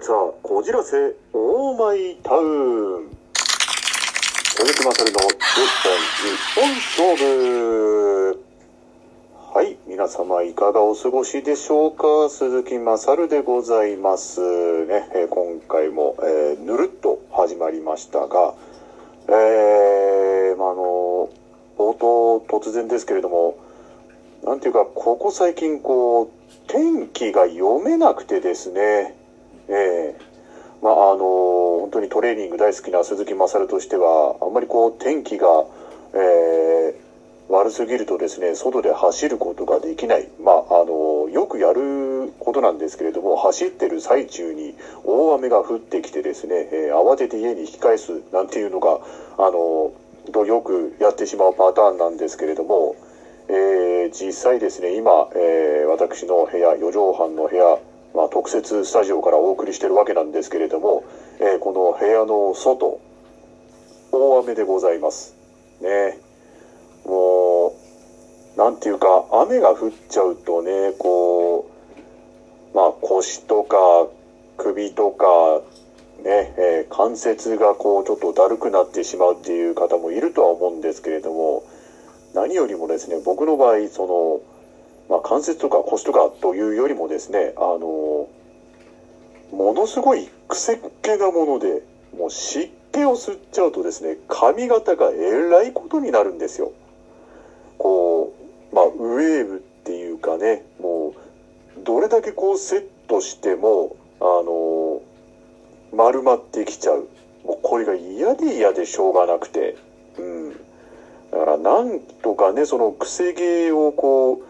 ツアーこじらせオーマイタウン。鈴木まさるの10本日本勝負。はい皆様いかがお過ごしでしょうか？鈴木まさるでございますね、えー今回も、えーぬるっと始まりましたがえー、まああの冒頭突然ですけれどもなんていうかここ最近こう天気が読めなくてですね。ええ。まああの本当にトレーニング大好きな鈴木まさるとしてはあんまりこう天気が、えー悪すぎるとですね外で走ることができない。まああのよくやることなんですけれども走ってる最中に大雨が降ってきてですね、えー慌てて家に引き返すなんていうのがあのとよくやってしまうパターンなんですけれども、えー実際ですね今、えー私の部屋4畳半の部屋、まあ、特設スタジオからお送りしてるわけなんですけれども、えーこの部屋の外大雨でございます。ね。もうなんていうか雨が降っちゃうとねこうまあ腰とか首とかね、えー関節がこうちょっとだるくなってしまうっていう方もいるとは思うんですけれども何よりもですね僕の場合その、関節とか腰とかというよりもですねあのものすごい癖っ気なものでもう湿気を吸っちゃうとですね髪型がえらいことになるんですよ。こうまあウェーブっていうかねもうどれだけこうセットしてもあの丸まってきちゃう。もうこれが嫌で嫌でしょうがなくて。うん。だからなんとかねその癖毛をこう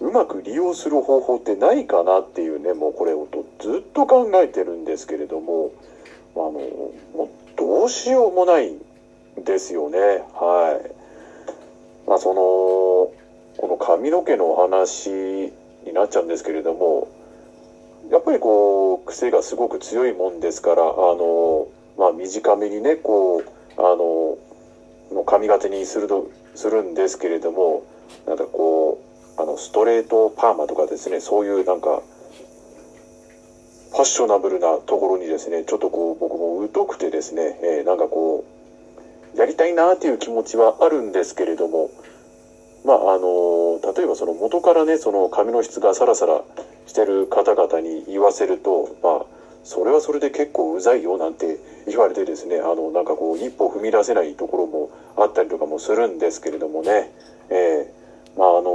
うまく利用する方法ってないかなっていうねもうこれをずっと考えてるんですけれどもあのもうどうしようもないんですよね。はい。まあそのこの髪の毛のお話になっちゃうんですけれどもやっぱりこう癖がすごく強いもんですからあのまあ短めにねこうあのの髪型にするとするんですけれどもなんかこうあのストレートパーマとかですねそういうなんかファッショナブルなところにですねちょっとこう僕も疎くてですね、えーなんかこうやりたいなっていう気持ちはあるんですけれどもまああの例えばその元からねその髪の質がサラサラしてる方々に言わせるとまあそれはそれで結構うざいよなんて言われてですねあのなんかこう一歩踏み出せないところもあったりとかもするんですけれどもねえーまああの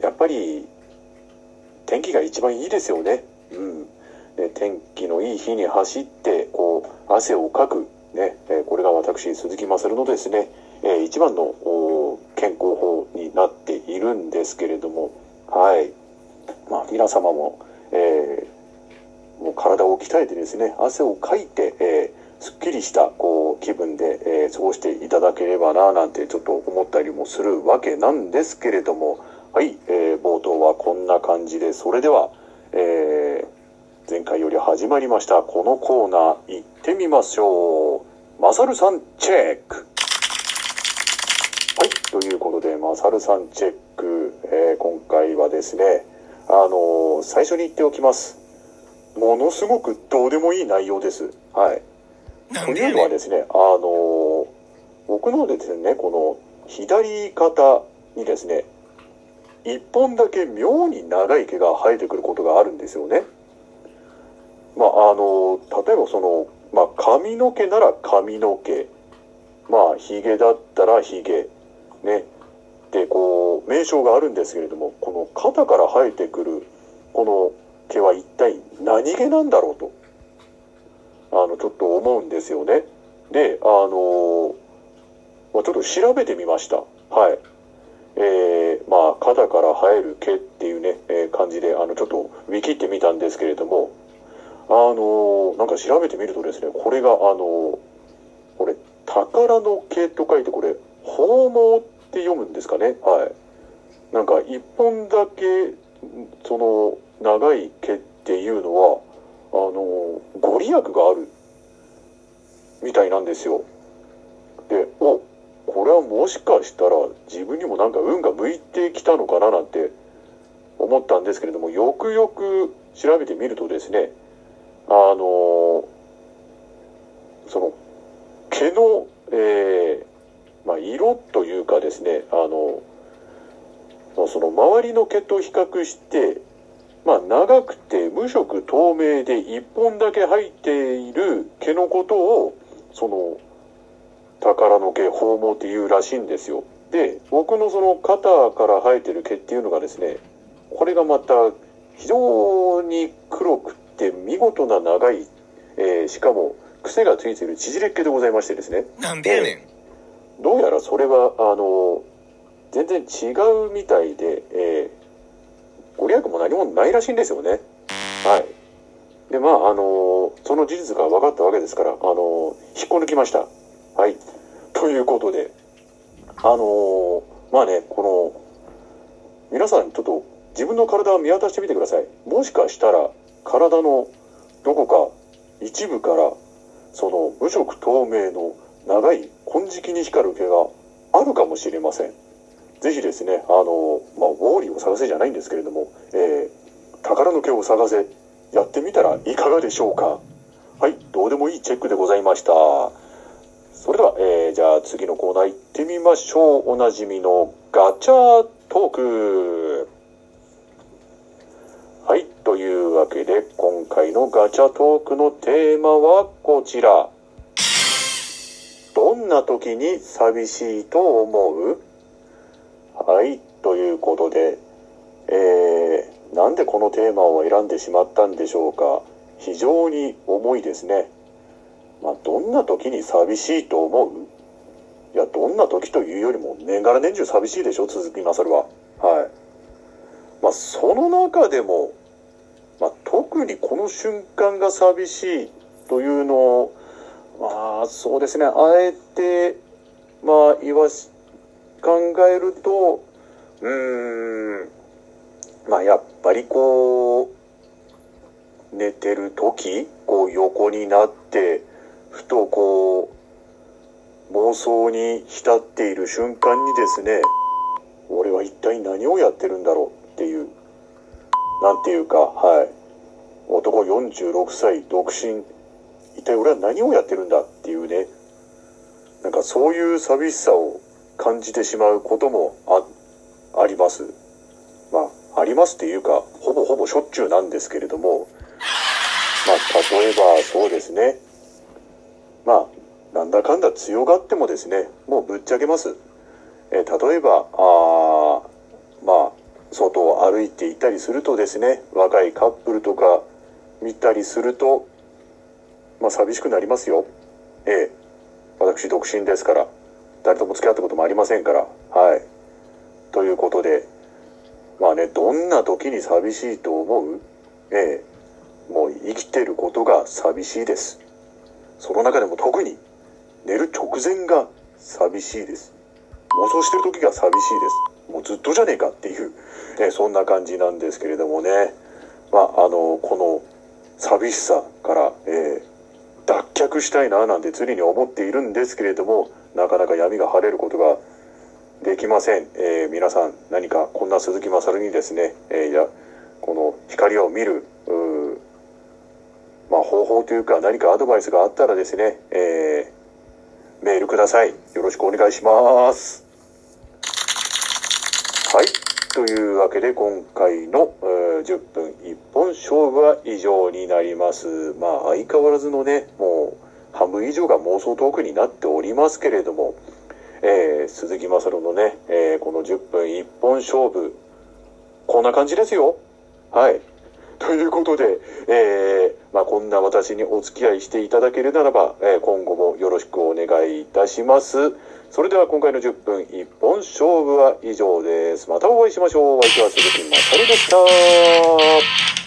やっぱり天気が一番いいですよね。うん。で天気のいい日に走って、こう、汗をかく。ね。これが私、鈴木まさるのですね、え一番の健康法になっているんですけれども、はい。まあ、皆様も、えーもう体を鍛えてですね、汗をかいて、えーすっきりした、こう、気分で、えー過ごしていただければな、なんてちょっと思ったりもするわけなんですけれども、はい、はこんな感じで、それでは、えー前回より始まりました、このコーナー、行ってみましょう。マサルさんチェックはい、ということで、マサルさんチェック、えー今回はですね、あのー最初に言っておきます。ものすごくどうでもいい内容です。はい。というのはですね、あのー僕のですね、この左肩にですね、一本だけ妙に長い毛が生えてくることがあるんですよね。まあ、あの例えばその、まあ、髪の毛なら髪の毛、まあ、髭だったら髭、ね。で、こう、名称があるんですけれども、この肩から生えてくる、この毛は一体何毛なんだろうと。あの、ちょっと思うんですよね。で、あのま、ちょっと調べてみました。はい。えー、まあ、肩から生える毛っていうね、えー感じで、あの、ちょっとウィキってみたんですけれども、あのなんか調べてみるとですね、これが、あのこれ、宝の毛と書いて、これ、宝毛って読むんですかね？はい。なんか、一本だけ、その、長い毛っていうのは、あのご利益がある、みたいなんですよ。もしかしたら自分にもなんか運が向いてきたのかななんて思ったんですけれども、よくよく調べてみるとですね、あのその毛の、えーまあ、色というかですねあのその周りの毛と比較して、まあ、長くて無色透明で1本だけ入っている毛のことをその宝の毛宝毛っていうらしいんですよ。で僕のその肩から生えてる毛っていうのがですねこれがまた非常に黒くって見事な長い、えーしかも癖がついている縮れっ毛でございましてですね。なんでやねん。どうやらそれはあの全然違うみたいで、えーご利益も何もないらしいんですよね。はい。でまああのその事実が分かったわけですからあの引っこ抜きましたはい。ということであのまあねこの皆さんちょっと自分の体を見渡してみてください。もしかしたら体のどこか一部からその無色透明の長い金色に光る毛があるかもしれません。ぜひですねあの、まあ、ウォーリーを探せじゃないんですけれども、えー宝の毛を探せ。やってみたらいかがでしょうか。はい。どうでもいいチェックでございました。それでは、えーじゃあ次のコーナー行ってみましょうおなじみのガチャトークはいというわけで今回のガチャトークのテーマはこちらどんな時に寂しいと思う？はい、ということで、えー、なんでこのテーマを選んでしまったんでしょうか。非常に重いですね。まあ、どんな時に寂しいと思う？いや、どんな時というよりも、年がら年中寂しいでしょ、鈴木勝は。はい。まあ、その中でも、まあ、特にこの瞬間が寂しいというのを、まあ、そうですね、あえて、まあ、言わし、考えると、うーん、まあやっぱりこう、寝てる時、こう横になって、ふとこう、妄想に浸っている瞬間にですね、俺は一体何をやってるんだろうっていう、なんていうか、はい。男46歳独身、一体俺は何をやってるんだっていうね、なんかそういう寂しさを感じてしまうこともああります。まあ、ありますっていうか、ほぼほぼしょっちゅうなんですけれども、まあ、例えばそうですね。まあ、なんだかんだ強がってもですね、もうぶっちゃけます。え例えば、あまあ、外を歩いていたりするとですね、若いカップルとか見たりすると、まあ、寂しくなりますよ。ええ私独身ですから。誰とも付き合ったこともありませんから。はい。ということで、まあね、どんな時に寂しいと思う？ええもう生きてることが寂しいです。その中でも特に寝る直前が寂しいです。妄想してる時が寂しいです。もうずっとじゃねえかっていう、えそんな感じなんですけれどもね。まあ、あの、この寂しさから、ええ脱却したいななんて常に思っているんですけれどもなかなか闇が晴れることができません、えー皆さん何かこんな鈴木まさるにですね、えーいやこの光を見る方法というか何かアドバイスがあったらですね、えーメールくださいよろしくお願いしますはい。というわけで今回の、えー10分一本勝負は以上になります。まあ相変わらずのね、もう半分以上が妄想トークになっておりますけれども、えー鈴木勝のね、えーこの10分一本勝負、こんな感じですよ。はい。ということで、えーまあ、こんな私にお付き合いしていただけるならば、えー今後もよろしくお願いいたします。それでは今回の10分一本勝負は以上です。またお会いしましょう。お相手は鈴木まさるでした。